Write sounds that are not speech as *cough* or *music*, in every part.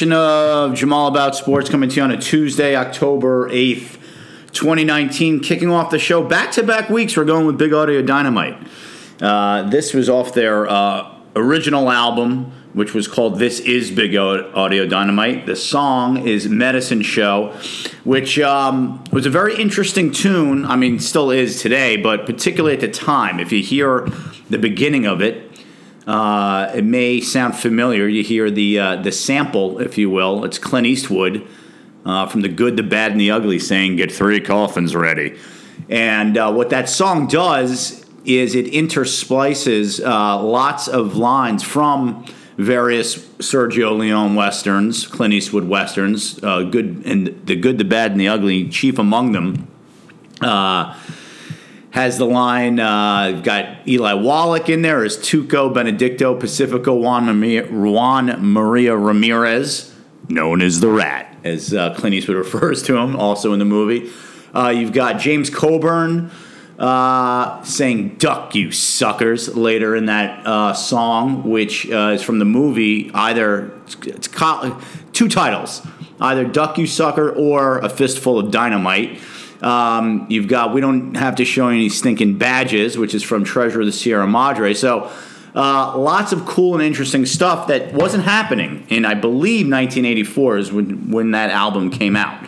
Edition of Jamal About Sports coming to you on a Tuesday, October 8th, 2019. Kicking off the show back to back weeks. We're going with Big Audio Dynamite. Uh, this was off their uh, original album, which was called This Is Big Audio Dynamite. The song is Medicine Show, which um, was a very interesting tune. I mean, still is today, but particularly at the time. If you hear the beginning of it, uh, it may sound familiar. You hear the uh, the sample, if you will. It's Clint Eastwood uh, from the Good, the Bad, and the Ugly, saying "Get three coffins ready." And uh, what that song does is it intersplices uh, lots of lines from various Sergio Leone westerns, Clint Eastwood westerns, uh, good and the Good, the Bad, and the Ugly, chief among them. Has the line, uh, got Eli Wallach in there as Tuco, Benedicto, Pacifico, Juan Maria, Juan Maria Ramirez, known as the Rat, as uh, Clint Eastwood *laughs* refers to him, also in the movie. Uh, you've got James Coburn uh, saying "Duck, you suckers" later in that uh, song, which uh, is from the movie. Either it's co- two titles, either "Duck, you sucker" or "A Fistful of Dynamite." Um, you've got "We Don't Have to Show Any Stinking Badges," which is from Treasure of the Sierra Madre. So. Uh, lots of cool and interesting stuff that wasn't happening in, I believe, 1984 is when, when that album came out.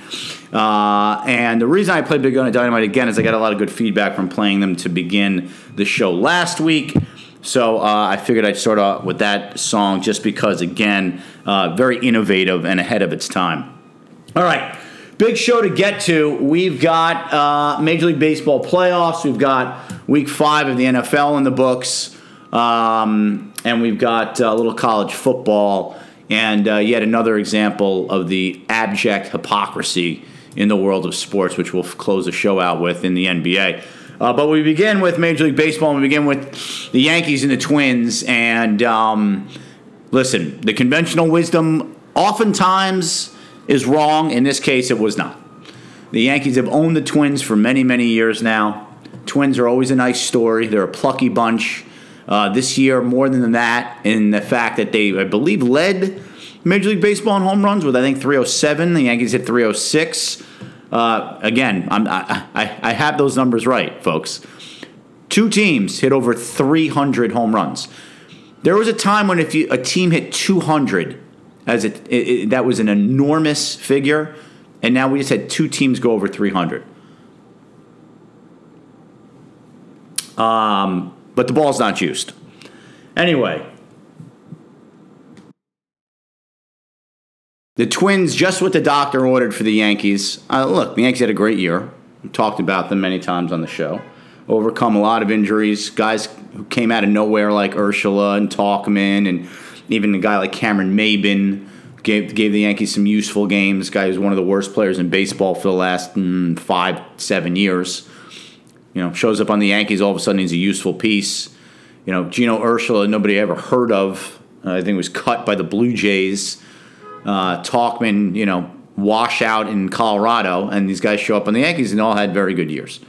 Uh, and the reason I played Big Audio Dynamite again is I got a lot of good feedback from playing them to begin the show last week. So uh, I figured I'd start off with that song just because, again, uh, very innovative and ahead of its time. All right, big show to get to. We've got uh, Major League Baseball playoffs. We've got Week Five of the NFL in the books, um, and we've got uh, a little college football, and uh, yet another example of the abject hypocrisy in the world of sports, which we'll close the show out with in the NBA. Uh, but we begin with Major League Baseball, and we begin with the Yankees and the Twins, and. Um, listen, the conventional wisdom oftentimes is wrong. In this case, it was not. The Yankees have owned the Twins for many, many years now. Twins are always a nice story. They're a plucky bunch. Uh, this year, more than that, in the fact that they, I believe, led Major League Baseball in home runs with I think 307. The Yankees hit 306. Uh, again, I'm, I, I, I have those numbers right, folks. Two teams hit over 300 home runs. There was a time when if you, a team hit 200, as it, it, it- that was an enormous figure, and now we just had two teams go over 300. Um, but the ball's not used. Anyway, the Twins just what the doctor ordered for the Yankees. Uh, look, the Yankees had a great year. We talked about them many times on the show. Overcome a lot of injuries. Guys who came out of nowhere like Urshela and Tauchman, and even a guy like Cameron Maybin gave gave the Yankees some useful games. Guy who's one of the worst players in baseball for the last mm, five seven years. You know, shows up on the Yankees all of a sudden he's a useful piece. You know, Gino Urshela, nobody ever heard of. Uh, I think was cut by the Blue Jays. Uh, Tauchman, you know, wash out in Colorado, and these guys show up on the Yankees and all had very good years.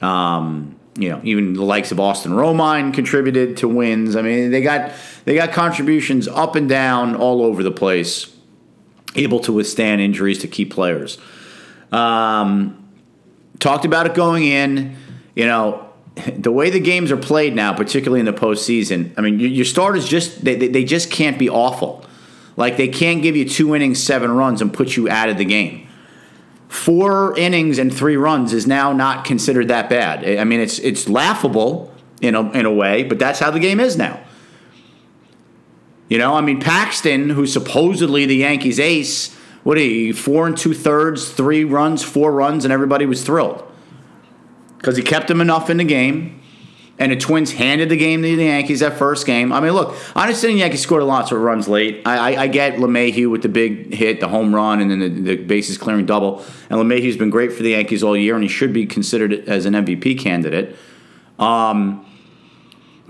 Um, you know, even the likes of Austin Romine contributed to wins. I mean, they got they got contributions up and down all over the place, able to withstand injuries to key players. Um, talked about it going in. You know, the way the games are played now, particularly in the postseason, I mean, your, starters just they, they just can't be awful. Like they can't give you two innings, seven runs, and put you out of the game. Four innings and three runs is now not considered that bad. I mean, it's it's laughable in a in a way, but that's how the game is now. You know, I mean, Paxton, who's supposedly the Yankees' ace, what he four and two thirds, three runs, four runs, and everybody was thrilled because he kept them enough in the game. And the Twins handed the game to the Yankees that first game. I mean, look, I understand the Yankees scored a lots of runs late. I, I, I get LeMahieu with the big hit, the home run, and then the, the bases clearing double. And LeMahieu's been great for the Yankees all year, and he should be considered as an MVP candidate. Um,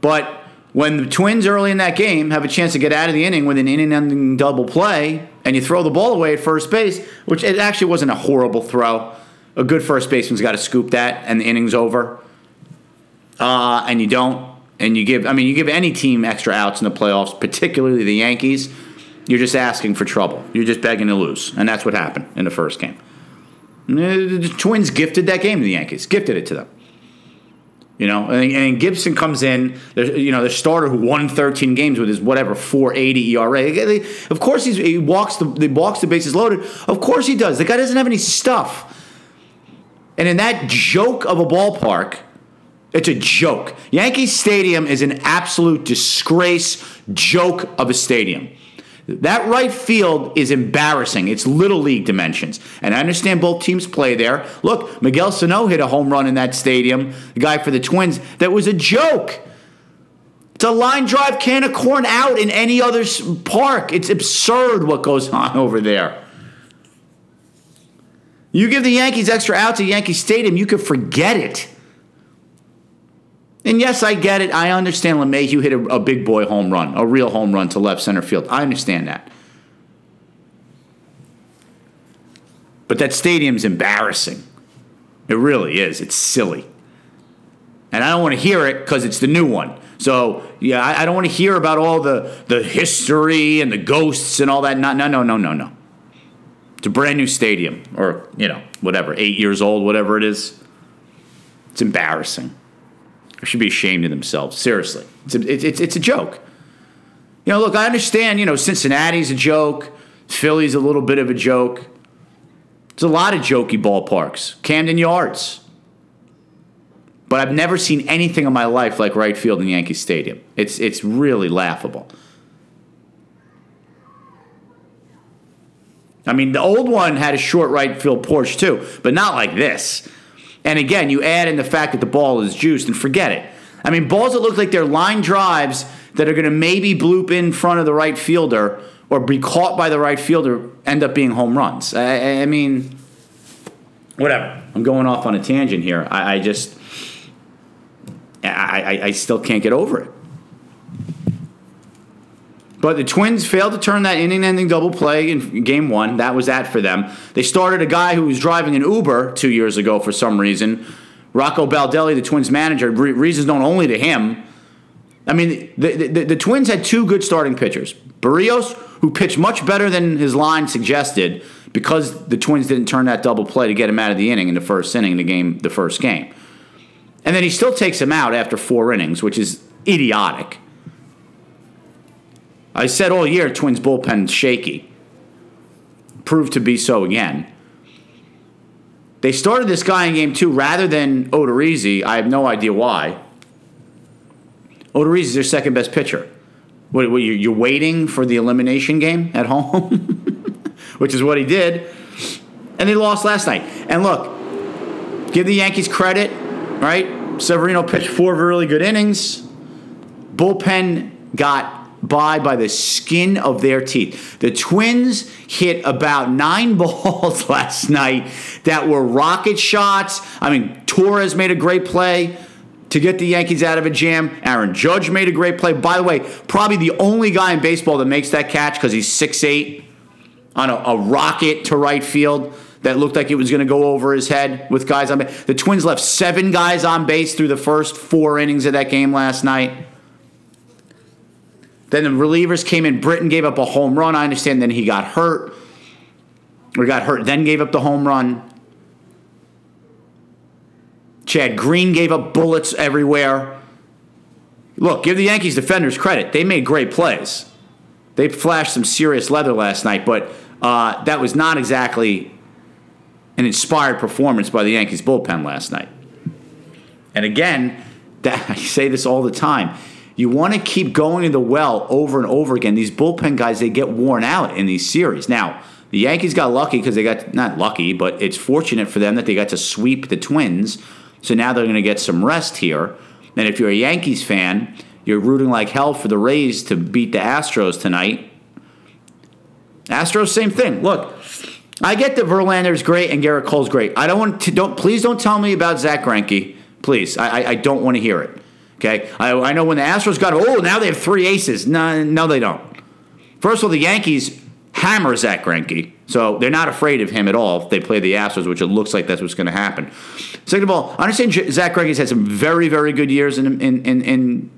but when the Twins early in that game have a chance to get out of the inning with an inning-ending double play, and you throw the ball away at first base, which it actually wasn't a horrible throw. A good first baseman's got to scoop that, and the inning's over uh, and you don't, and you give, I mean, you give any team extra outs in the playoffs, particularly the Yankees, you're just asking for trouble. You're just begging to lose, and that's what happened in the first game. The Twins gifted that game to the Yankees, gifted it to them. You know, and, and Gibson comes in, you know, the starter who won 13 games with his whatever 480 ERA. Of course, he walks the he walks the bases loaded. Of course, he does. The guy doesn't have any stuff. And in that joke of a ballpark, it's a joke. Yankee Stadium is an absolute disgrace, joke of a stadium. That right field is embarrassing. It's little league dimensions. And I understand both teams play there. Look, Miguel Sano hit a home run in that stadium, the guy for the Twins. That was a joke. It's a line drive can of corn out in any other park. It's absurd what goes on *laughs* over there. You give the Yankees extra outs at Yankee Stadium, you could forget it. And yes, I get it. I understand LeMahieu hit a, a big boy home run, a real home run to left center field. I understand that. But that stadium's embarrassing. It really is. It's silly. And I don't want to hear it because it's the new one. So, yeah, I, I don't want to hear about all the, the history and the ghosts and all that. No, no, no, no, no, no. It's a brand new stadium, or, you know, whatever, eight years old, whatever it is. It's embarrassing should be ashamed of themselves. Seriously, it's a, it's, it's a joke. You know, look, I understand. You know, Cincinnati's a joke. Philly's a little bit of a joke. There's a lot of jokey ballparks. Camden Yards. But I've never seen anything in my life like right field in Yankee Stadium. It's it's really laughable. I mean, the old one had a short right field porch too, but not like this. And again, you add in the fact that the ball is juiced and forget it. I mean, balls that look like they're line drives that are going to maybe bloop in front of the right fielder or be caught by the right fielder end up being home runs. I, I mean, whatever. I'm going off on a tangent here. I, I just, I, I, I still can't get over it. But the Twins failed to turn that inning ending double play in game one. That was that for them. They started a guy who was driving an Uber two years ago for some reason. Rocco Baldelli, the Twins manager, reasons known only to him. I mean, the, the, the Twins had two good starting pitchers. Berrios, who pitched much better than his line suggested because the Twins didn't turn that double play to get him out of the inning in the first inning, the game, the first game. And then he still takes him out after four innings, which is idiotic. I said all year Twins bullpen's shaky. Proved to be so again. They started this guy in game two rather than Odorizzi. I have no idea why. Odorizzi's their second best pitcher. What, what, you're waiting for the elimination game at *laughs* home, which is what he did, and they lost last night. And look, give the Yankees credit, right? Severino pitched four really good innings. Bullpen got by by the skin of their teeth. The Twins hit about nine *laughs* balls last night that were rocket shots. I mean, Torres made a great play to get the Yankees out of a jam. Aaron Judge made a great play. By the way, probably the only guy in baseball that makes that catch because he's 6'8 on a, a rocket to right field that looked like it was going to go over his head with guys on base. The Twins left seven guys on base through the first four innings of that game last night. Then the relievers came in. Britton gave up a home run. I understand. Then he got hurt. Or got hurt, then gave up the home run. Chad Green gave up bullets everywhere. Look, give the Yankees defenders credit. They made great plays. They flashed some serious leather last night, but uh, that was not exactly an inspired performance by the Yankees bullpen last night. And again, that, *laughs* I say this all the time. You want to keep going to the well over and over again. These bullpen guys, they get worn out in these series. Now, the Yankees got lucky because they got, not lucky, but it's fortunate for them that they got to sweep the Twins. So now they're going to get some rest here. And if you're a Yankees fan, you're rooting like hell for the Rays to beat the Astros tonight. Astros, same thing. Look, I get that Verlander's great and Gerrit Cole's great. I don't want to. Don't please don't tell me about Zack Greinke. Please, I, I, I don't want to hear it. Okay, I, I know when the Astros got oh now they have three aces. No, no, they don't. First of all, the Yankees hammer Zack Greinke, so they're not afraid of him at all if they play the Astros, which it looks like that's what's going to happen. Second of all, I understand Zack Greinke's had some very very good years in in in in,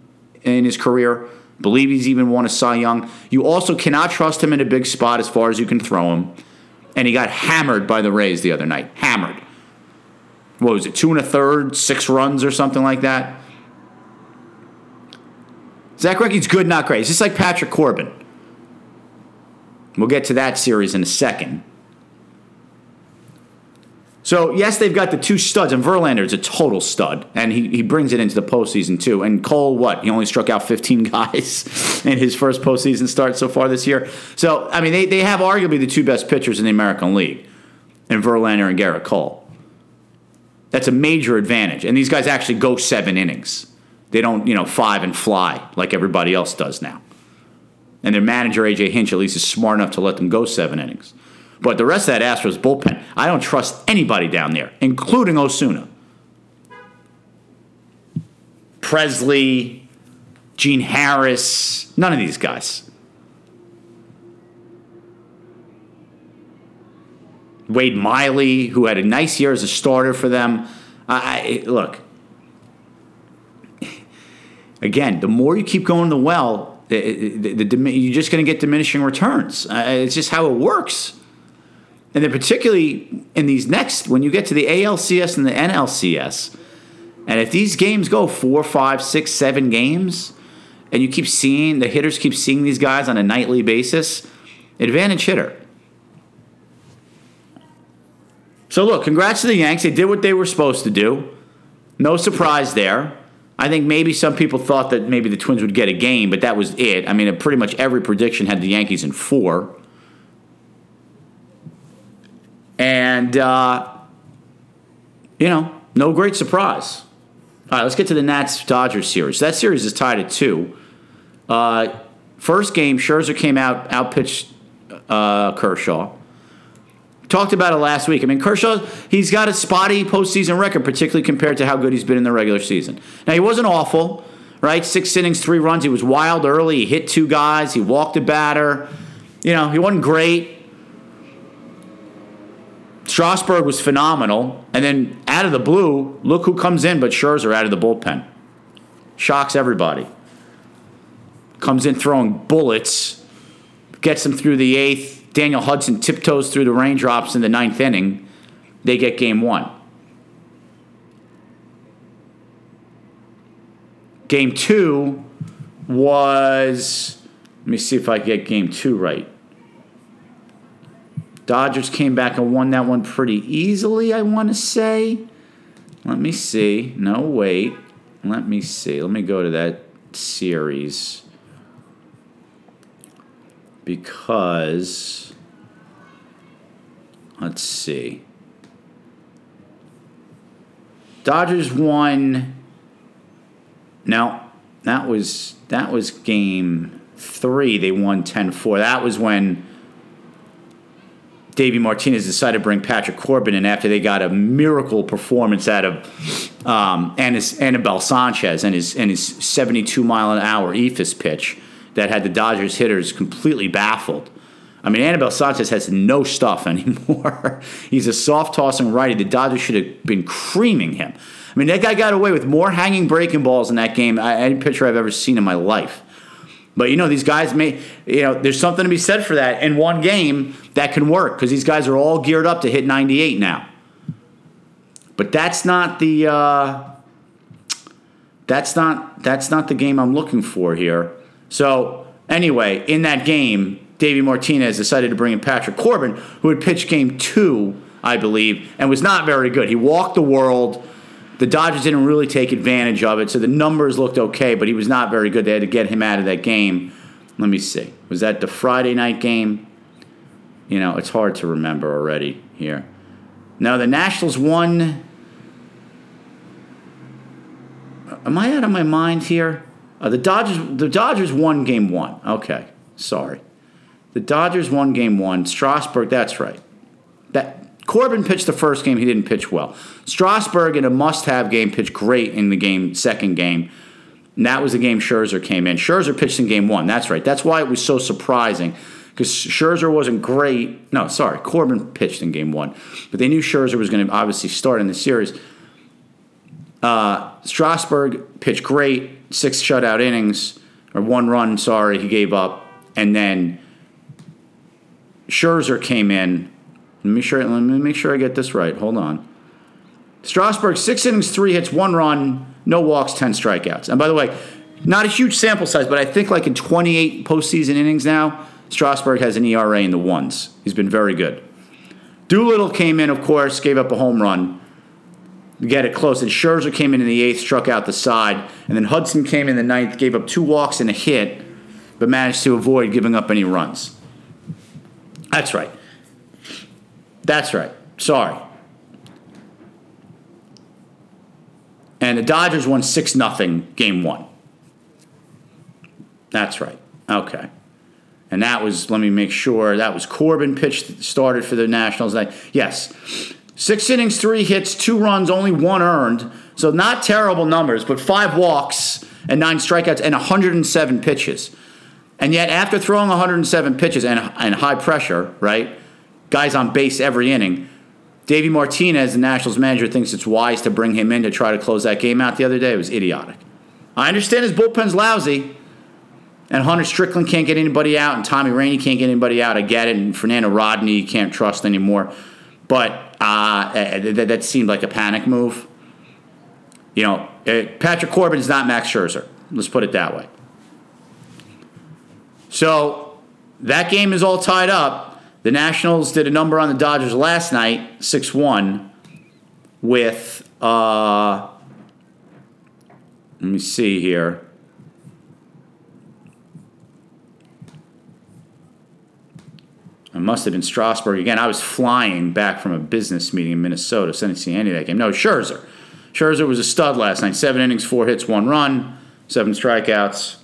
in his career. Believe he's even won a Cy Young. You also cannot trust him in a big spot as far as you can throw him. And he got hammered by the Rays the other night. Hammered. What was it, two and a third, six runs or something like that? Zack Greinke's good, not great. It's just like Patrick Corbin. We'll get to that series in a second. So, yes, they've got the two studs, and Verlander's a total stud, and he, he brings it into the postseason, too. And Cole, what? He only struck out 15 *laughs* guys in his first postseason start so far this year. So, I mean, they, they have arguably the two best pitchers in the American League, in Verlander and Gerrit Cole. That's a major advantage. And these guys actually go seven innings. They don't, you know, five and fly like everybody else does now. And their manager, AJ Hinch, at least is smart enough to let them go seven innings. But the rest of that Astros bullpen, I don't trust anybody down there, including Osuna. Pressly, Gene Harris, none of these guys. Wade Miley, who had a nice year as a starter for them. I, look. Again, the more you keep going the well, the, the, the, you're just going to get diminishing returns. Uh, it's just how it works. And then, particularly in these next, when you get to the ALCS and the NLCS, and if these games go four, five, six, seven games, and you keep seeing the hitters keep seeing these guys on a nightly basis, advantage hitter. So look, congrats to the Yanks. They did what they were supposed to do. No surprise there. I think maybe some people thought that maybe the Twins would get a game, but that was it. I mean, pretty much every prediction had the Yankees in four. And, uh, you know, no great surprise. All right, let's get to the Nats Dodgers series. That series is tied at two. Uh, first game, Scherzer came out, outpitched uh, Kershaw. Talked about it last week. I mean, Kershaw, he's got a spotty postseason record, particularly compared to how good he's been in the regular season. Now, he wasn't awful, right? Six innings, three runs. He was wild early. He hit two guys. He walked a batter. You know, he wasn't great. Strasburg was phenomenal. And then out of the blue, look who comes in but Scherzer out of the bullpen. Shocks everybody. Comes in throwing bullets, gets them through the eighth. Daniel Hudson tiptoes through the raindrops in the ninth inning. They get game one. Game two was, let me see if I get game two right. Dodgers came back and won that one pretty easily, I want to say. Let me see. No, wait. Let me see. Let me go to that series. Because, let's see. Dodgers won. No, that was that was game three. They won 10-4. That was when Davey Martinez decided to bring Patrick Corbin in after they got a miracle performance out of um, Anibal Sanchez and his and his 72 mile an hour eephus pitch that had the Dodgers hitters completely baffled. I mean, Anibal Sanchez has no stuff *laughs* anymore. He's a soft tossing righty. The Dodgers should have been creaming him. I mean, that guy got away with more hanging breaking balls in that game any pitcher I've ever seen in my life. But you know, these guys may, you know, there's something to be said for that. In one game, that can work because these guys are all geared up to hit 98 now. But that's not the uh, that's not that's not the game I'm looking for here. So anyway, in that game, Davey Martinez decided to bring in Patrick Corbin, who had pitched game two, I believe, and was not very good. He walked the world. The Dodgers didn't really take advantage of it, so the numbers looked okay, but he was not very good. They had to get him out of that game. Let me see. Was that the Friday night game? You know, it's hard to remember already here. Now, the Nationals won. Am I out of my mind here? Uh, the Dodgers. The Dodgers won game one. Okay, sorry. The Dodgers won game one. Strasburg. That's right. That Corbin pitched the first game. He didn't pitch well. Strasburg in a must-have game pitched great in the game second game. And that was the game Scherzer came in. Scherzer pitched in game one. That's right. That's why it was so surprising because Scherzer wasn't great. No, sorry, Corbin pitched in game one, but they knew Scherzer was going to obviously start in the series. Uh, Strasburg pitched great, six shutout innings, or one run, sorry, he gave up. And then Scherzer came in. Let me, sure, let me make sure I get this right. Hold on. Strasburg, six innings, three hits, one run, no walks, 10 strikeouts. And by the way, not a huge sample size, but I think like in 28 postseason innings now, Strasburg has an ERA in the ones. He's been very good. Doolittle came in, of course, gave up a home run get it close. And Scherzer came in in the eighth, struck out the side. And then Hudson came in the ninth, gave up two walks and a hit, but managed to avoid giving up any runs. That's right. That's right. Sorry. And the Dodgers won 6 0 game one. That's right. Okay. And that was, let me make sure, that was Corbin pitched, started for the Nationals. Yes. Six innings, three hits, two runs, only one earned. So not terrible numbers, but five walks and nine strikeouts and 107 pitches. And yet, after throwing 107 pitches and, and high pressure, right, guys on base every inning, Davey Martinez, the Nationals manager, thinks it's wise to bring him in to try to close that game out the other day. It was idiotic. I understand his bullpen's lousy, and Hunter Strickland can't get anybody out, and Tommy Rainey can't get anybody out. I get it, and Fernando Rodney you can't trust anymore. But uh, eh, eh, that, that seemed like a panic move. You know, it, Patrick Corbin is not Max Scherzer. Let's put it that way. So that game is all tied up. The Nationals did a number on the Dodgers last night, 6 1, with, uh, let me see here. It must have been Strasburg again. I was flying back from a business meeting in Minnesota, so I didn't see any of that game. No, Scherzer. Scherzer was a stud last night. Seven innings, four hits, one run, seven strikeouts.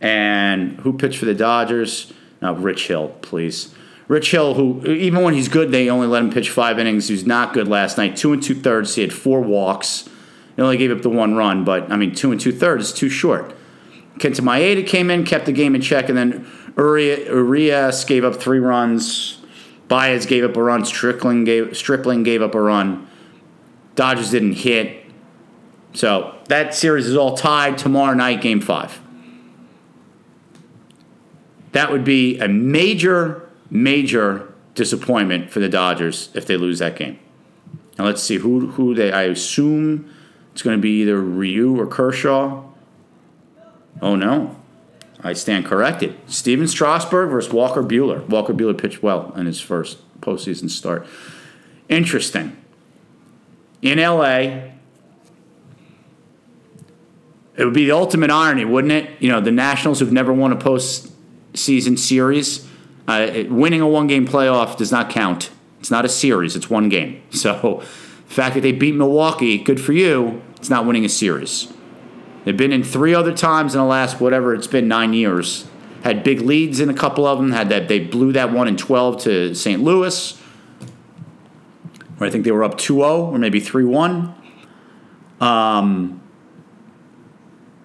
And who pitched for the Dodgers? No, Rich Hill, please. Rich Hill, who even when he's good, they only let him pitch five innings. He was not good last night. Two and two thirds. He had four walks. He only gave up the one run, but I mean, two and two thirds is too short. Kenta Maeda came in, kept the game in check, and then Urias gave up three runs. Baez gave up a run. Strickland gave, Stripling gave up a run. Dodgers didn't hit. So that series is all tied tomorrow night, game five. That would be a major, major disappointment for the Dodgers if they lose that game. Now let's see who who they. I assume it's going to be either Ryu or Kershaw. Oh no, I stand corrected. Stephen Strasburg versus Walker Buehler. Walker Buehler pitched well in his first postseason start. Interesting. In LA, it would be the ultimate irony, wouldn't it? You know, the Nationals who've never won a postseason series, uh, winning a one game playoff does not count. It's not a series, it's one game. So, the fact that they beat Milwaukee, good for you, it's not winning a series. They've been in three other times in the last whatever it's been nine years. Had big leads in a couple of them. Had that they blew that one in twelve to St. Louis, where I think they were up 2-0 or maybe 3-1. Um,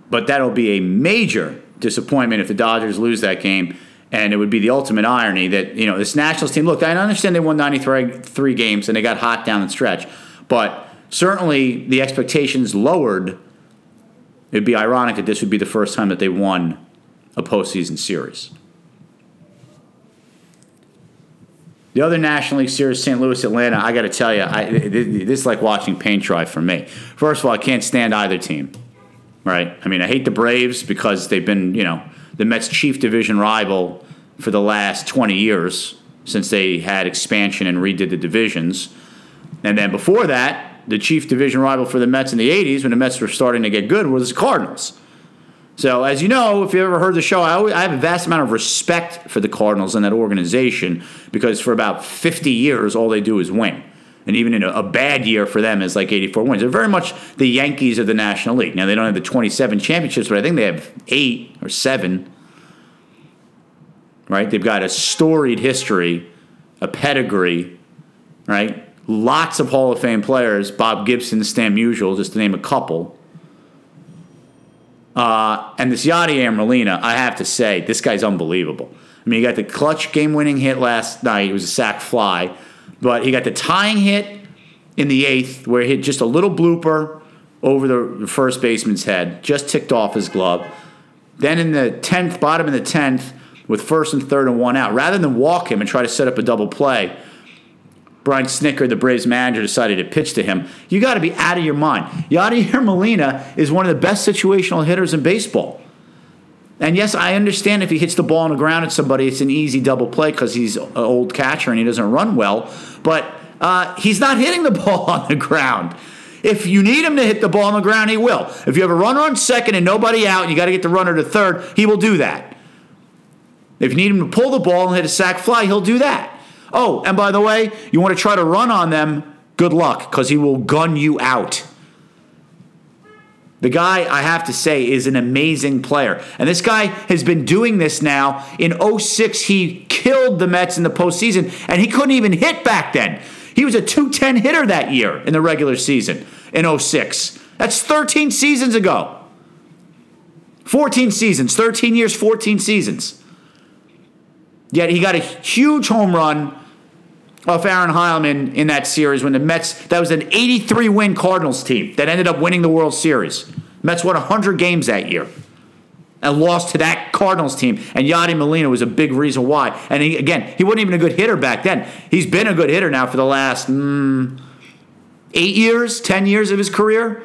but that'll be a major disappointment if the Dodgers lose that game. And it would be the ultimate irony that, you know, this Nationals team, look, I understand they won 93 games and they got hot down the stretch, but certainly the expectations lowered It'd be ironic that this would be the first time that they won a postseason series. The other National League Series, St. Louis, Atlanta, I got to tell you, I, this is like watching paint dry for me. First of all, I can't stand either team, right? I mean, I hate the Braves because they've been, you know, the Mets' chief division rival for the last 20 years since they had expansion and redid the divisions. And then before that, the chief division rival for the Mets in the 80s, when the Mets were starting to get good, was the Cardinals. So, as you know, if you ever heard the show, I, always, I have a vast amount of respect for the Cardinals and that organization because for about 50 years, all they do is win. And even in a, a, bad year for them is like 84 wins. They're very much the Yankees of the National League. Now, they don't have the 27 championships, but I think they have eight or seven. Right? They've got a storied history, a pedigree, right? Lots of Hall of Fame players Bob Gibson, Stan Musial, just to name a couple uh, and this Yadier Molina, I have to say, this guy's unbelievable. I mean, he got the clutch game winning hit last night. It was a sac fly. But he got the tying hit in the eighth where he hit just a little blooper over the first baseman's head, just ticked off his glove. Then in the 10th, bottom of the 10th, with first and third and one out, rather than walk him and try to set up a double play, Brian Snitker, the Braves manager, decided to pitch to him. You got to be out of your mind. Yadier *laughs* Molina is one of the best situational hitters in baseball. And yes, I understand if he hits the ball on the ground at somebody, it's an easy double play because he's an old catcher and he doesn't run well. But uh, he's not hitting the *laughs* ball on the ground. If you need him to hit the ball on the ground, he will. If you have a runner on second and nobody out, and you got to get the runner to third, he will do that. If you need him to pull the ball and hit a sac fly, he'll do that. Oh, and by the way, you want to try to run on them, good luck, because he will gun you out. The guy, I have to say, is an amazing player. And this guy has been doing this now. In 06, he killed the Mets in the postseason, and he couldn't even hit back then. He was a 210 hitter that year in the regular season in 06. That's 13 seasons ago. 14 seasons, 13 years, 14 seasons. Yet he got a huge home run off Aaron Heilman in that series when the Mets, that was an 83 win Cardinals team that ended up winning the World Series. Mets won 100 games that year and lost to that Cardinals team. And Yadi Molina was a big reason why. And he, again, he wasn't even a good hitter back then. He's been a good hitter now for the last mm, eight years, 10 years of his career.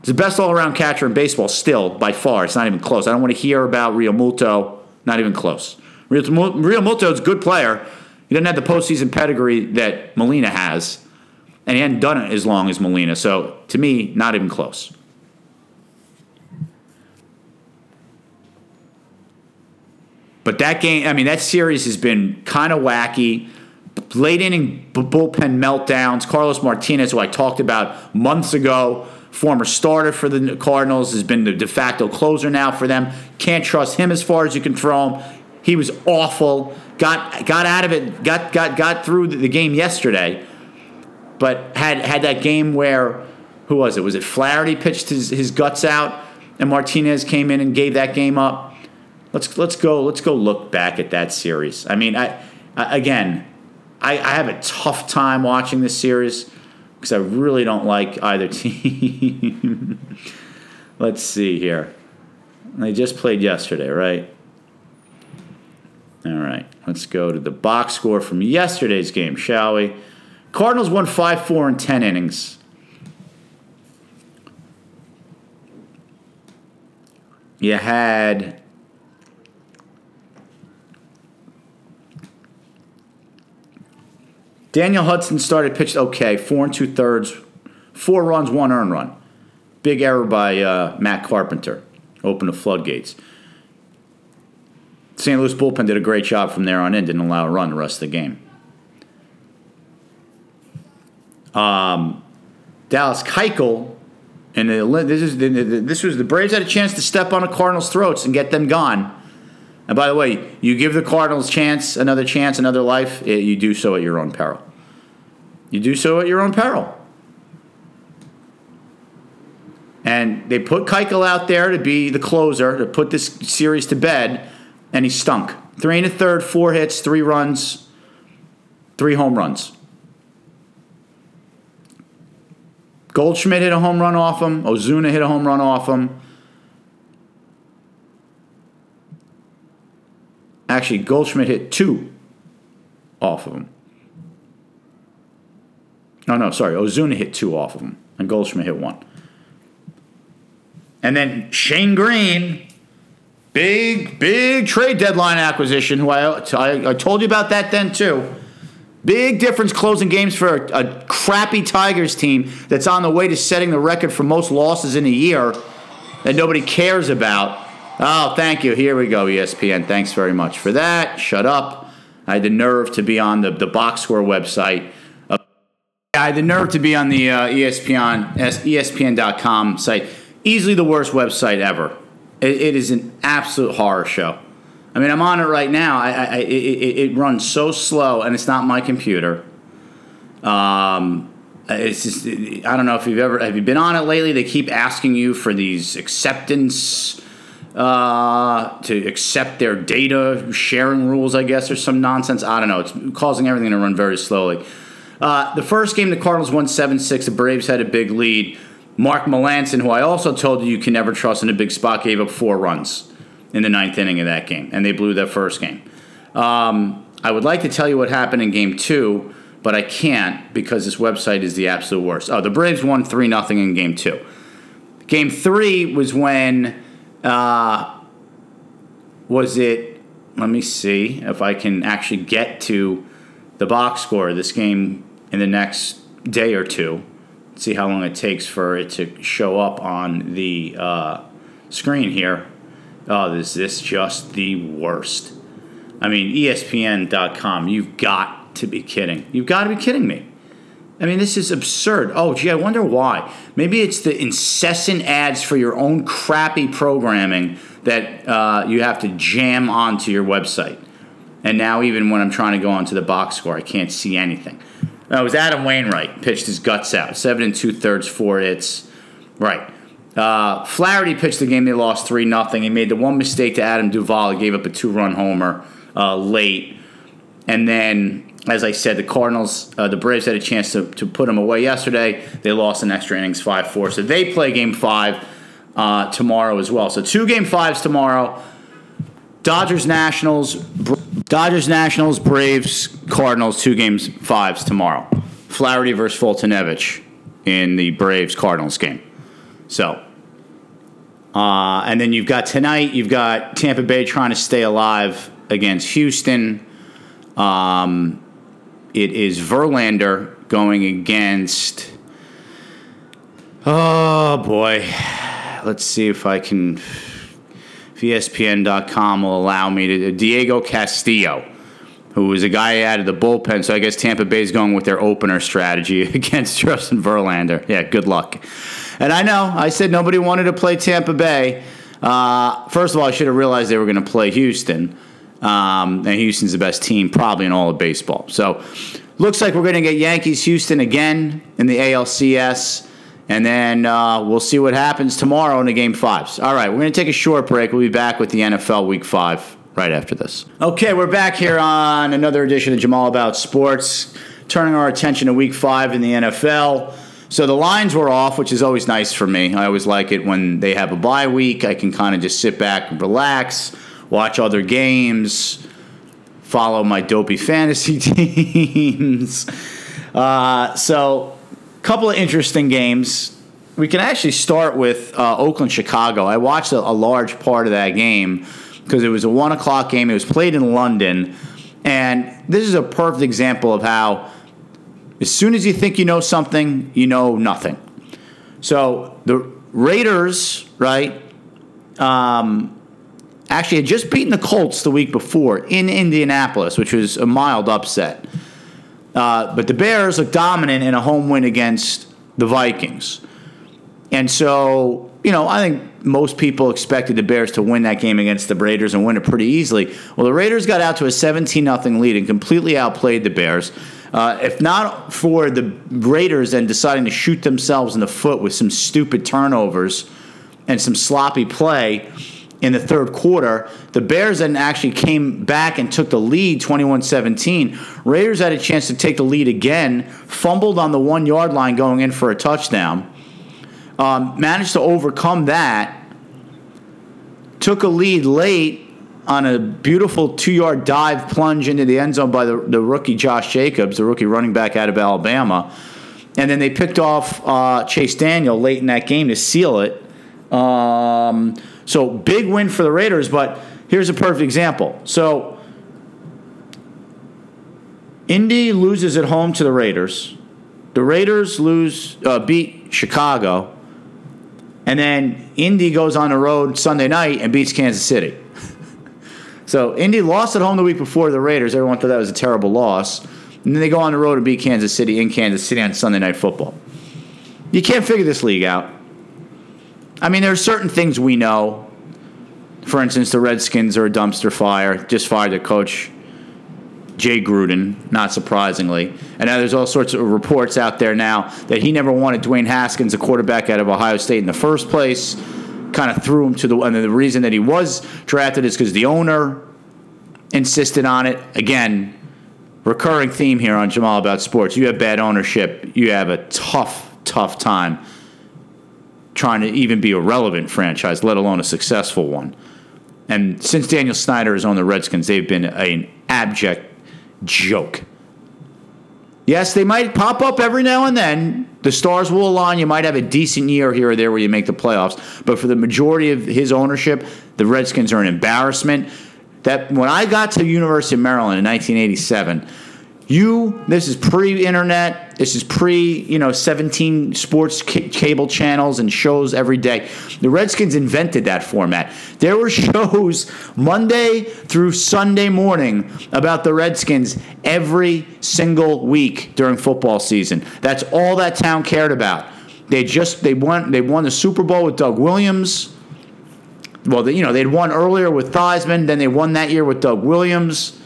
He's the best all around catcher in baseball still, by far. It's not even close. I don't want to hear about Realmuto. Not even close. Realmuto is a good player. He doesn't have the postseason pedigree that Molina has, and he hadn't done it as long as Molina. So to me, not even close. But that game, I mean, that series has been kind of wacky. Late inning bullpen meltdowns. Carlos Martinez, who I talked about months ago, former starter for the Cardinals, has been the de facto closer now for them. Can't trust him as far as you can throw him. He was awful. Got got out of it. Got got got through the game yesterday, but had had that game where who was it? Was it Flaherty pitched his, his guts out, and Martinez came in and gave that game up. Let's let's go let's go look back at that series. I mean, I, I again, I, I have a tough time watching this series because I really don't like either *laughs* team. Let's see here. They just played yesterday, right? All right, let's go to the box score from yesterday's game, shall we? Cardinals won 5 4 in 10 innings. You had Daniel Hudson started pitched okay, four and two thirds, four runs, one earned run. Big error by uh, Matt Carpenter. Open the floodgates. St. Louis bullpen did a great job from there on in, didn't allow a run the rest of the game. Um, Dallas Keuchel, and this is this was the Braves had a chance to step on the Cardinals' throats and get them gone. And by the way, you give the Cardinals chance, another chance, another life. It, you do so at your own peril. You do so at your own peril. And they put Keuchel out there to be the closer, to put this series to bed and he stunk. Three and a third, four hits, three runs, three home runs. Goldschmidt hit a home run off him. Ozuna hit a home run off him. Actually, Goldschmidt hit two off of him. Oh no, sorry. Ozuna hit two off of him, and Goldschmidt hit one. And then Shane Greene, big big trade deadline acquisition. Who I I, I told you about that then too. Big difference closing games for a, a crappy Tigers team that's on the way to setting the record for most losses in a year that nobody cares about. Oh, thank you. Here we go, ESPN. Thanks very much for that. Shut up. I had the nerve to be on the, the box score website. Uh, I had the nerve to be on the uh, ESPN, ESPN.com site. Easily the worst website ever. It, it is an absolute horror show. I mean, I'm on it right now. I, I it, it, runs so slow, and it's not my computer. Um, it's just I don't know if you've ever have you been on it lately. They keep asking you for these acceptance uh, to accept their data sharing rules, I guess, or some nonsense. I don't know. It's causing everything to run very slowly. Uh, the first game, the Cardinals won 7 6. The Braves had a big lead. Mark Melancon, who I also told you you can never trust in a big spot, gave up four runs in the ninth inning of that game, and they blew that first game. Um, I would like to tell you what happened in game two, but I can't because this website is the absolute worst. Oh, the Braves won 3 0 in game two. Game three was when, uh, was it, let me see if I can actually get to the box score of this game in the next day or two. See how long it takes for it to show up on the uh, screen here. Oh, is this just the worst? I mean, ESPN.com, you've got to be kidding. You've got to be kidding me. I mean, this is absurd. Oh, gee, I wonder why. Maybe it's the incessant ads for your own crappy programming that uh, you have to jam onto your website. And now, even when I'm trying to go onto the box score, I can't see anything. That was Adam Wainwright, pitched his guts out. Seven and two thirds, four hits. Right. Uh, Flaherty pitched the game they lost 3 nothing. He made the one mistake to Adam Duvall. He gave up a two run homer uh, late. And then, as I said, the Cardinals, uh, the Braves had a chance to, to put him away yesterday. They lost in extra innings 5 4. So they play game five uh, tomorrow as well. So two game fives tomorrow. Dodgers Nationals, Dodgers Nationals, Braves, Cardinals, two games fives tomorrow. Flaherty versus Foltynewicz in the Braves Cardinals game. So uh, and then you've got tonight, you've got Tampa Bay trying to stay alive against Houston. Um, it is Verlander going against. Oh boy. Let's see if I can. ESPN.com will allow me to. Diego Castillo, who was a guy out of the bullpen. So I guess Tampa Bay is going with their opener strategy *laughs* against Justin Verlander. Yeah, good luck. And I know I said nobody wanted to play Tampa Bay. Uh, first of all, I should have realized they were going to play Houston. Um, and Houston's the best team probably in all of baseball. So looks like we're going to get Yankees Houston again in the ALCS. And then uh, we'll see what happens tomorrow in the game fives. All right, we're going to take a short break. We'll be back with the NFL week five right after this. Okay, we're back here on another edition of Jamal About Sports, turning our attention to week five in the NFL. So the lines were off, which is always nice for me. I always like it when they have a bye week. I can kind of just sit back and relax, watch other games, follow my dopey fantasy *laughs* teams. Uh, so, couple of interesting games. We can actually start with uh, Oakland Chicago. I watched a, a large part of that game because it was a one o'clock game. It was played in London, and this is a perfect example of how as soon as you think you know something, you know nothing. So the Raiders, right, um, actually had just beaten the Colts the week before in Indianapolis, which was a mild upset. Uh, but the Bears look dominant in a home win against the Vikings. And so, you know, I think most people expected the Bears to win that game against the Raiders and win it pretty easily. Well, the Raiders got out to a 17 0 lead and completely outplayed the Bears. Uh, if not for the Raiders then deciding to shoot themselves in the foot with some stupid turnovers and some sloppy play in the third quarter, the Bears then actually came back and took the lead 21 17. Raiders had a chance to take the lead again, fumbled on the one yard line going in for a touchdown, um, managed to overcome that, took a lead late on a beautiful two yard dive plunge into the end zone by the, the rookie Josh Jacobs, the rookie running back out of Alabama. and then they picked off uh, Chase Daniel late in that game to seal it. Um, so big win for the Raiders, but here's a perfect example. So Indy loses at home to the Raiders. The Raiders lose, uh, beat Chicago, and then Indy goes on the road Sunday night and beats Kansas City. *laughs* so Indy lost at home the week before the Raiders. Everyone thought that was a terrible loss. And then they go on the road and beat Kansas City in Kansas City on Sunday Night Football. You can't figure this league out. I mean, there are certain things we know. For instance, the Redskins are a dumpster fire. Just fired their coach, Jay Gruden, not surprisingly. And now there's all sorts of reports out there now that he never wanted Dwayne Haskins, a quarterback out of Ohio State, in the first place. Kind of threw him to the. And the reason that he was drafted is because the owner insisted on it. Again, recurring theme here on Jamal about sports. You have bad ownership. You have a tough, tough time trying to even be a relevant franchise, let alone a successful one. And since Daniel Snyder is on the Redskins, they've been an abject joke. Yes, they might pop up every now and then. The stars will align. You might have a decent year here or there where you make the playoffs. But for the majority of his ownership, the Redskins are an embarrassment. That when I got to University of Maryland in 1987, you this is pre-internet. This is pre you know 17 sports c- cable channels and shows every day. The redskins invented that format. There were *laughs* shows monday through sunday morning about the redskins every single week during football season. That's all that town cared about. They just they won they won the super bowl with doug williams. Well, they, you know, they'd won earlier with Theismann, then they won that year with Doug Williams.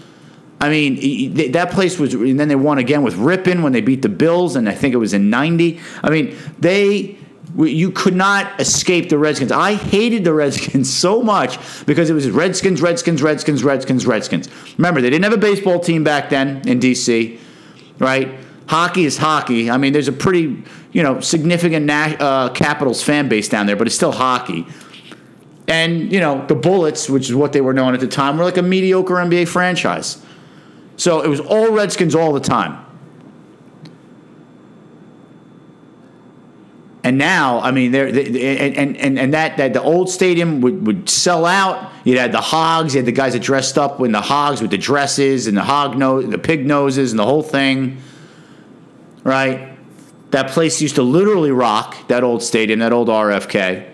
I mean, that place was, and then they won again with Rypien when they beat the Bills, and I think it was in 90. I mean, they, you could not escape the Redskins. I hated the Redskins *laughs* so much because it was Redskins, Redskins, Redskins, Redskins, Redskins. Remember, they didn't have a baseball team back then in D.C., right? Hockey is hockey. I mean, there's a pretty, you know, significant uh, Capitals fan base down there, but it's still hockey. And, you know, the Bullets, which is what they were known at the time, were like a mediocre NBA franchise. So it was all Redskins all the time. And now, I mean, they, and, and, and that, that the old stadium would, would sell out. You had the hogs, you had the guys that dressed up in the hogs with the dresses and the hog nose, the pig noses and the whole thing. Right? That place used to literally rock, that old stadium, that old RFK.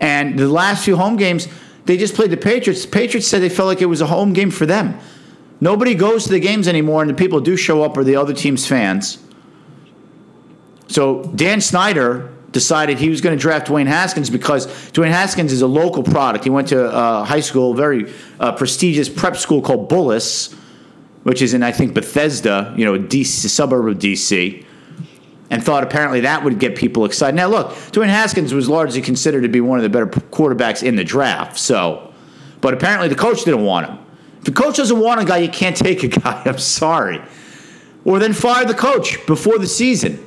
And the last few home games, they just played the Patriots. The Patriots said they felt like it was a home game for them. Nobody goes to the games anymore, and the people do show up are the other team's fans. So Dan Snyder decided he was going to draft Dwayne Haskins because Dwayne Haskins is a local product. He went to a high school, very uh, prestigious prep school called Bullis, which is in I think Bethesda, you know, a DC, suburb of DC and thought apparently that would get people excited. Now, look, Dwayne Haskins was largely considered to be one of the better quarterbacks in the draft. So, but apparently the coach didn't want him. If the coach doesn't want a guy, you can't *laughs* take a guy. I'm sorry. Or then fire the coach before the season.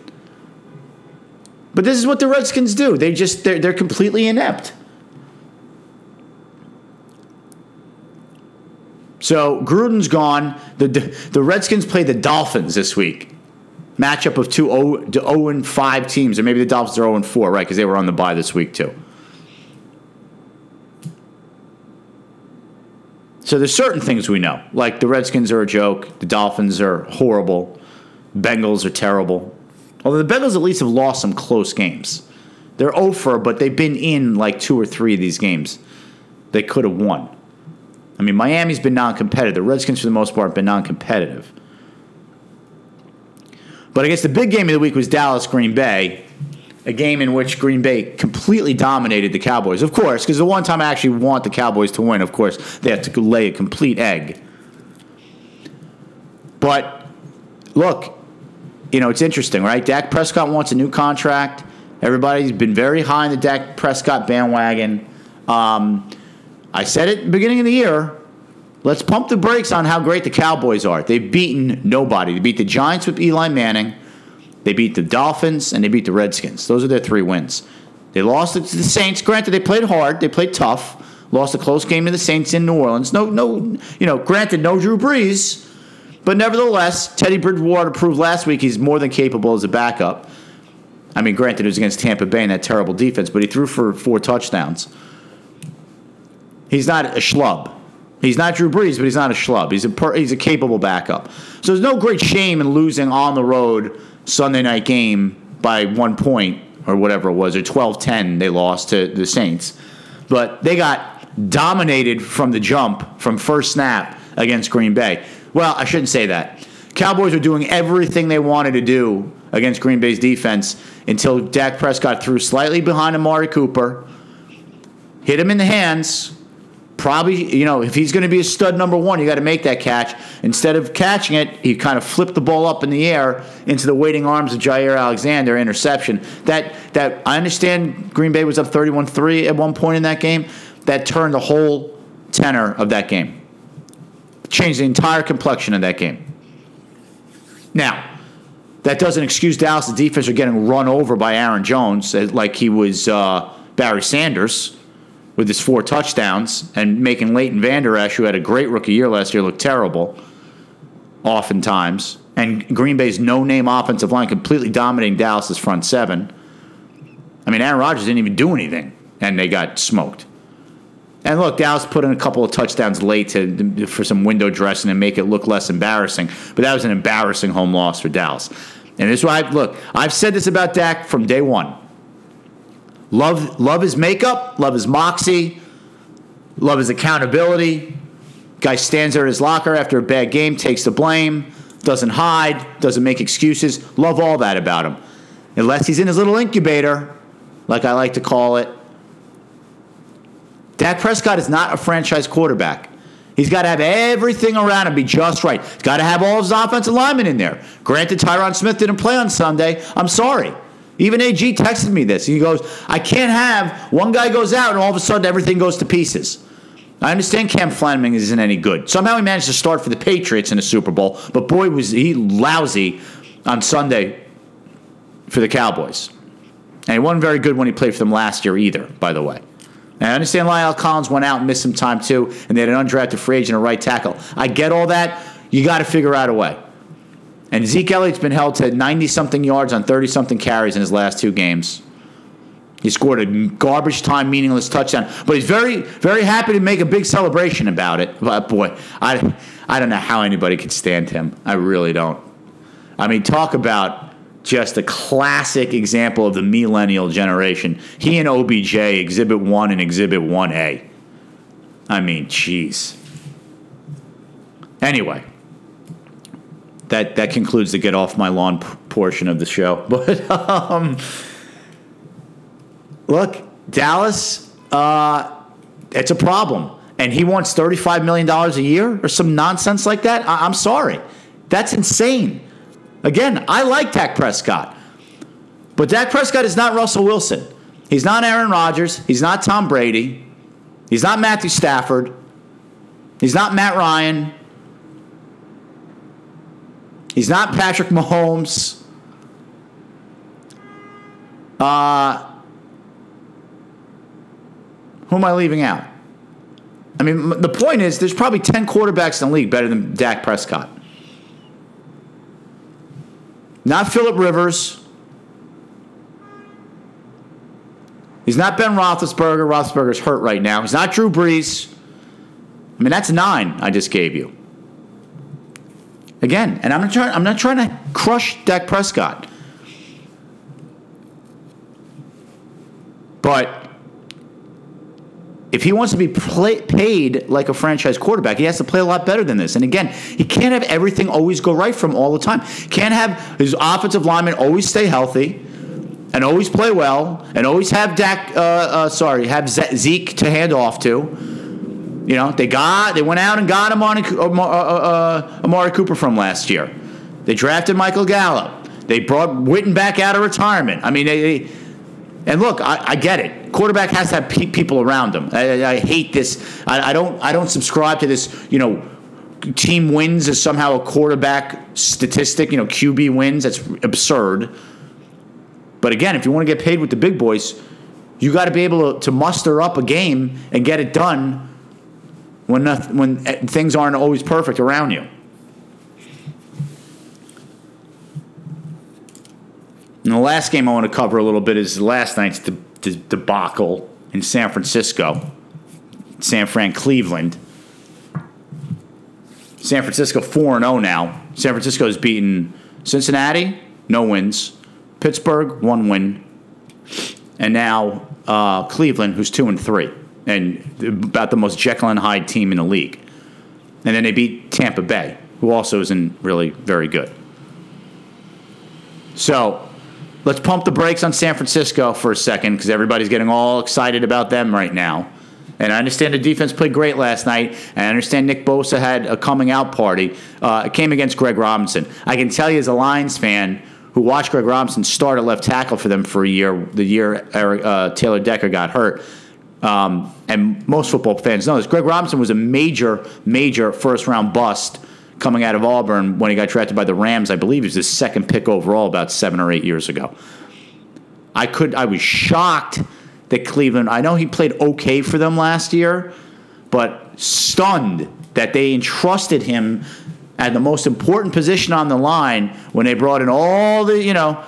But this is what the Redskins do. They just they're, they're completely inept. So Gruden's gone. The the Redskins play the Dolphins this week matchup of two 0, 0 and 5 teams, or maybe the Dolphins are 0 and 4, right? Because they were on the bye this week, too. So there's certain things we know, like the Redskins are a joke, the Dolphins are horrible, Bengals are terrible. Although the Bengals at least have lost some close games. They're over, but they've been in like two or three of these games. They could have won. I mean, Miami's been non-competitive. The Redskins, for the most part, have been non-competitive. But I guess the big game of the week was Dallas Green Bay, a game in which Green Bay completely dominated the Cowboys. Of course, because the one time I actually want the Cowboys to win, of course, they have to lay a complete egg. But look, you know, it's interesting, right? Dak Prescott wants a new contract. Everybody's been very high in the Dak Prescott bandwagon. Um, I said it beginning of the year. Let's pump the brakes on how great the Cowboys are. They've beaten nobody. They beat the Giants with Eli Manning. They beat the Dolphins and they beat the Redskins. Those are their three wins. They lost to the Saints. Granted, they played hard. They played tough. Lost a close game to the Saints in New Orleans. No, no, you know. Granted, no Drew Brees, But nevertheless, Teddy Bridgewater proved last week he's more than capable as a backup. I mean, granted, it was against Tampa Bay and that terrible defense, but he threw for four touchdowns. He's not a schlub. He's not Drew Brees, but he's not a schlub. He's a per, he's a capable backup. So there's no great shame in losing on the road Sunday night game by one point or whatever it was, or 12-10 they lost to the Saints. But they got dominated from the jump, from first snap against Green Bay. Well, I shouldn't say that. Cowboys were doing everything they wanted to do against Green Bay's defense until Dak Prescott threw slightly behind Amari Cooper, hit him in the hands, probably, you know, if he's going to be a stud number one, you got to make that catch. Instead of catching it, he kind of flipped the ball up in the air into the waiting arms of Jaire Alexander, interception. That that I understand Green Bay was up 31-3 at one point in that game. That turned the whole tenor of that game. Changed the entire complexion of that game. Now, that doesn't excuse Dallas' The defense for getting run over by Aaron Jones like he was uh, Barry Sanders with his four touchdowns and making Leighton Vander Esch, who had a great rookie year last year, look terrible oftentimes. And Green Bay's no name offensive line completely dominating Dallas's front seven. I mean, Aaron Rodgers didn't even do anything, and they got smoked. And look, Dallas put in a couple of touchdowns late to, for some window dressing and make it look less embarrassing. But that was an embarrassing home loss for Dallas. And this is why, I, look, I've said this about Dak from day one. Love, love his makeup, love his moxie, love his accountability. Guy stands there in his locker after a bad game, takes the blame, doesn't hide, doesn't make excuses. Love all that about him. Unless he's in his little incubator, like I like to call it. Dak Prescott is not a franchise quarterback. He's got to have everything around him be just right. He's got to have all his offensive linemen in there. Granted, Tyron Smith didn't play on Sunday. I'm sorry. Even AG texted me this. He goes, I can't have one guy goes out and all of a sudden everything goes to pieces. I understand Cam Fleming isn't any good. Somehow he managed to start for the Patriots in the Super Bowl, but boy was he lousy on Sunday for the Cowboys. And he wasn't very good when he played for them last year either, by the way. And I understand Lyle Collins went out and missed some time too, and they had an undrafted free agent, a right tackle. I get all that. You got to figure out a way. And Zeke Elliott's been held to 90 something yards on 30 something carries in his last two games. He scored a garbage time, meaningless touchdown, but he's very, very happy to make a big celebration about it. But boy, I, I don't know how anybody could stand him. I really don't. I mean, talk about just a classic example of the millennial generation. He and OBJ, Exhibit 1 and Exhibit 1A. I mean, jeez. Anyway that that concludes the get off my lawn p- portion of the show. *laughs* But um, look, Dallas, uh, it's a problem, and he wants thirty five million dollars a year or some nonsense like that. I- I'm sorry, that's insane. Again, I like Dak Prescott, but Dak Prescott is not Russell Wilson. He's not Aaron Rodgers. He's not Tom Brady. He's not Matthew Stafford. He's not Matt Ryan. He's not Patrick Mahomes. Uh, who am I leaving out? I mean, the point is, there's probably 10 quarterbacks in the league better than Dak Prescott. Not Philip Rivers. He's not Ben Roethlisberger. Roethlisberger's hurt right now. He's not Drew Brees. I mean, that's nine I just gave you. Again, and I'm not trying. I'm not trying to crush Dak Prescott, but if he wants to be play, paid like a franchise quarterback, he has to play a lot better than this. And again, he can't have everything always go right from all the time. Can't have his offensive linemen always stay healthy and always play well and always have Dak. Uh, uh, sorry, have Zeke to hand off to you know, they got they went out and got Amari, uh, uh, uh, Amari Cooper from last year. They drafted Michael Gallup. They brought Witten back out of retirement. I mean, they, they and look, I, I, get it. Quarterback has to have pe- people around him. I, I hate this. I, I, don't. I don't subscribe to this. You know, team wins is somehow a quarterback statistic. You know, QB wins. That's absurd. But again, if you want to get paid with the big boys, you got to be able to, to muster up a game and get it done when when eh, things aren't always perfect around you. And the last game I want to cover a little bit is last night's de- de- debacle in San Francisco, San Fran, Cleveland. San Francisco 4 0 now. San Francisco's beaten Cincinnati, no wins. Pittsburgh, one win. And now uh, Cleveland, who's 2 and 3. And about the most Jekyll and Hyde team in the league. And then they beat Tampa Bay, who also isn't really very good. So let's pump the brakes on San Francisco for a second because everybody's getting all excited about them right now. And I understand the defense played great last night. And I understand Nick Bosa had a coming out party. Uh, it came against Greg Robinson. I can tell you as a Lions fan who watched Greg Robinson start at left tackle for them for a year, the year Eric, uh, Taylor Decker got hurt. Um, and most football fans know this. Greg Robinson was a major, major first round bust coming out of Auburn when he got drafted by the Rams. I believe he was his second pick overall about seven or eight years ago. I could, I was shocked that Cleveland. I know he played okay for them last year, but stunned that they entrusted him at the most important position on the line when they brought in all the, you know,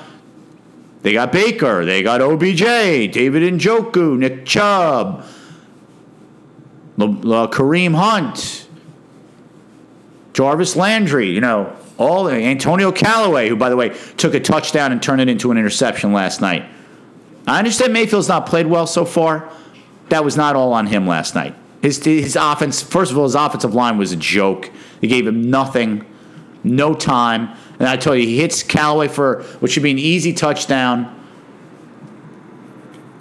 they got Baker, they got OBJ, David Njoku, Nick Chubb, uh, Kareem Hunt, Jarvis Landry, you know, all Antonio Callaway, who by the way took a touchdown and turned it into an interception last night. I understand Mayfield's not played well so far. That was not all on him last night. His his offense, first of all, his offensive line was a joke. They gave him nothing, no time. And I tell you, he hits Callaway for what should be an easy touchdown.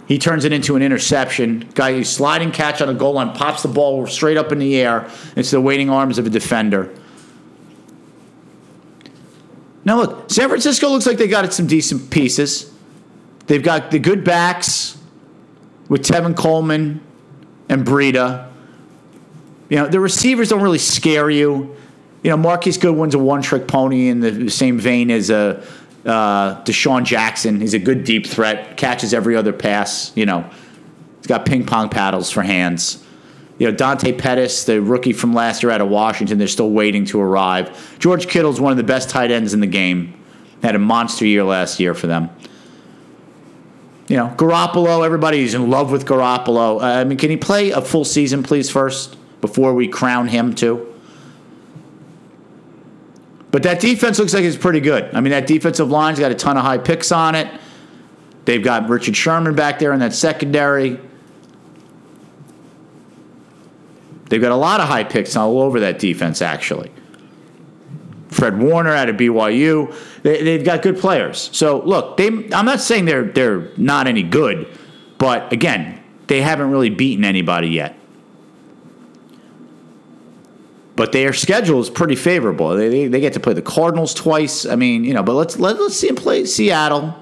He turns it into an interception. Guy sliding catch on a goal line, pops the ball straight up in the air into the waiting arms of a defender. Now look, San Francisco looks like they got some decent pieces. They've got the good backs with Tevin Coleman and Breida. You know, the receivers don't really scare you. You know, Marquise Goodwin's a one-trick pony in the same vein as a uh, DeSean Jackson. He's a good deep threat, catches every other pass. You know, he's got ping pong paddles for hands. You know, Dante Pettis, the rookie from last year out of Washington, they're still waiting to arrive. George Kittle's one of the best tight ends in the game. Had a monster year last year for them. You know, Garoppolo, everybody's in love with Garoppolo. Uh, I mean, can he play a full season, please, first, before we crown him, too? But that defense looks like it's pretty good. I mean, that defensive line's got a ton of high picks on it. They've got Richard Sherman back there in that secondary. They've got a lot of high picks all over that defense, actually. Fred Warner out of BYU. They, have got good players. So look, they. I'm not saying they're they're not any good, but again, they haven't really beaten anybody yet. But their schedule is pretty favorable. They, they, they get to play the Cardinals twice. I mean, you know, but let's let, let's see them play Seattle.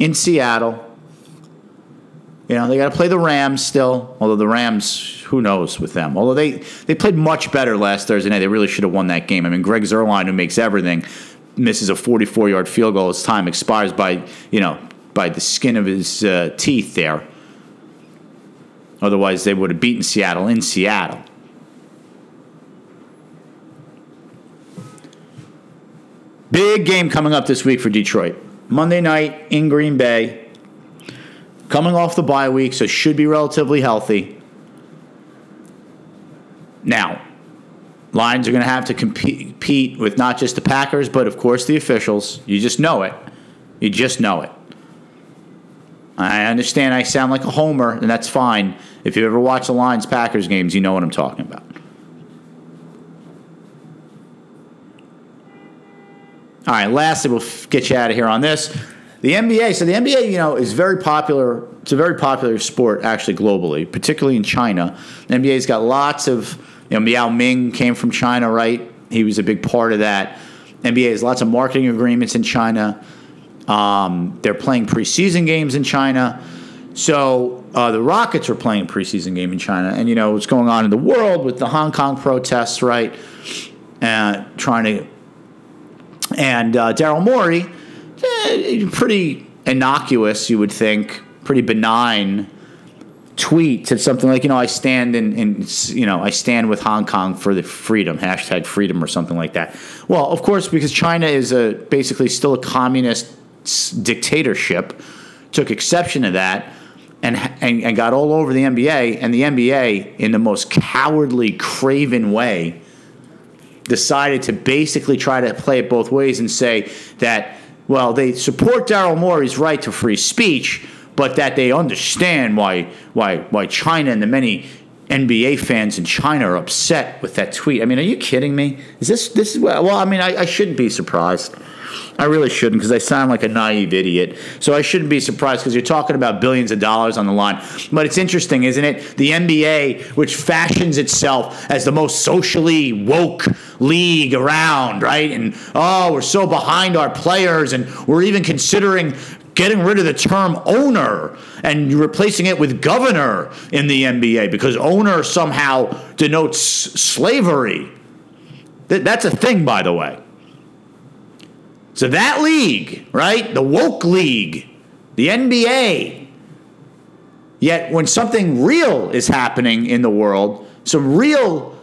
In Seattle. You know, they got to play the Rams still. Although the Rams, who knows with them? Although they they played much better last Thursday night. They really should have won that game. I mean, Greg Zuerlein, who makes everything, misses a 44 yard field goal. His time expires by you know by the skin of his uh, teeth there. Otherwise, they would have beaten Seattle in Seattle. Big game coming up this week for Detroit. Monday night in Green Bay coming off the bye week, so should be relatively healthy. Now, Lions are going to have to compete with not just the Packers, but of course the officials. You just know it. You just know it. I understand I sound like a homer, and that's fine. If you ever watch the Lions Packers games, you know what I'm talking about. All right, lastly, we'll get you out of here on this. The NBA, so the NBA, you know, is very popular. It's a very popular sport actually globally, particularly in China. The NBA's got lots of, you know, Yao Ming came from China, right? He was a big part of that. NBA has lots of marketing agreements in China. Um, they're playing preseason games in China. So uh, the Rockets are playing a preseason game in China, and you know what's going on in the world with the Hong Kong protests, right? Uh, trying to, and uh, Daryl Morey eh, pretty innocuous, you would think, pretty benign tweet said something like, you know, I stand in, in, you know, I stand with Hong Kong for the freedom, hashtag freedom or something like that. Well, of course, because China is a basically still a communist dictatorship, took exception to that. And, and, and got all over the NBA, and the NBA, in the most cowardly, craven way, decided to basically try to play it both ways and say that, well, they support Daryl Morey's right to free speech, but that they understand why why why China and the many NBA fans in China are upset with that tweet. I mean, are you kidding me? Is this this is well? I mean, I, I shouldn't be surprised. I really shouldn't because I sound like a naive idiot. So I shouldn't be surprised because you're talking about billions of dollars on the line. But it's interesting, isn't it? The NBA, which fashions itself as the most socially woke league around, right? And oh, we're so behind our players, and we're even considering getting rid of the term owner and replacing it with governor in the NBA because owner somehow denotes slavery. That's a thing, by the way. So that league, right? The woke league, the NBA. Yet when something real is happening in the world, some real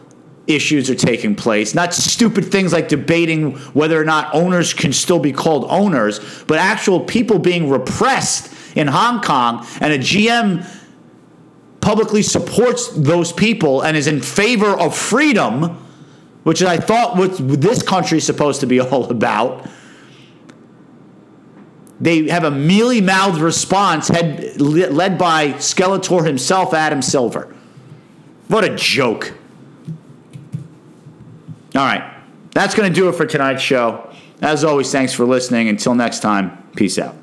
issues are taking place, not stupid things like debating whether or not owners can still be called owners, but actual people being repressed in Hong Kong, and a GM publicly supports those people and is in favor of freedom, which I thought what this country is supposed to be *laughs* all about. They have a mealy mouthed response head, led by Skeletor himself, Adam Silver. What a joke. All right. That's going to do it for tonight's show. As always, thanks for listening. Until next time, peace out.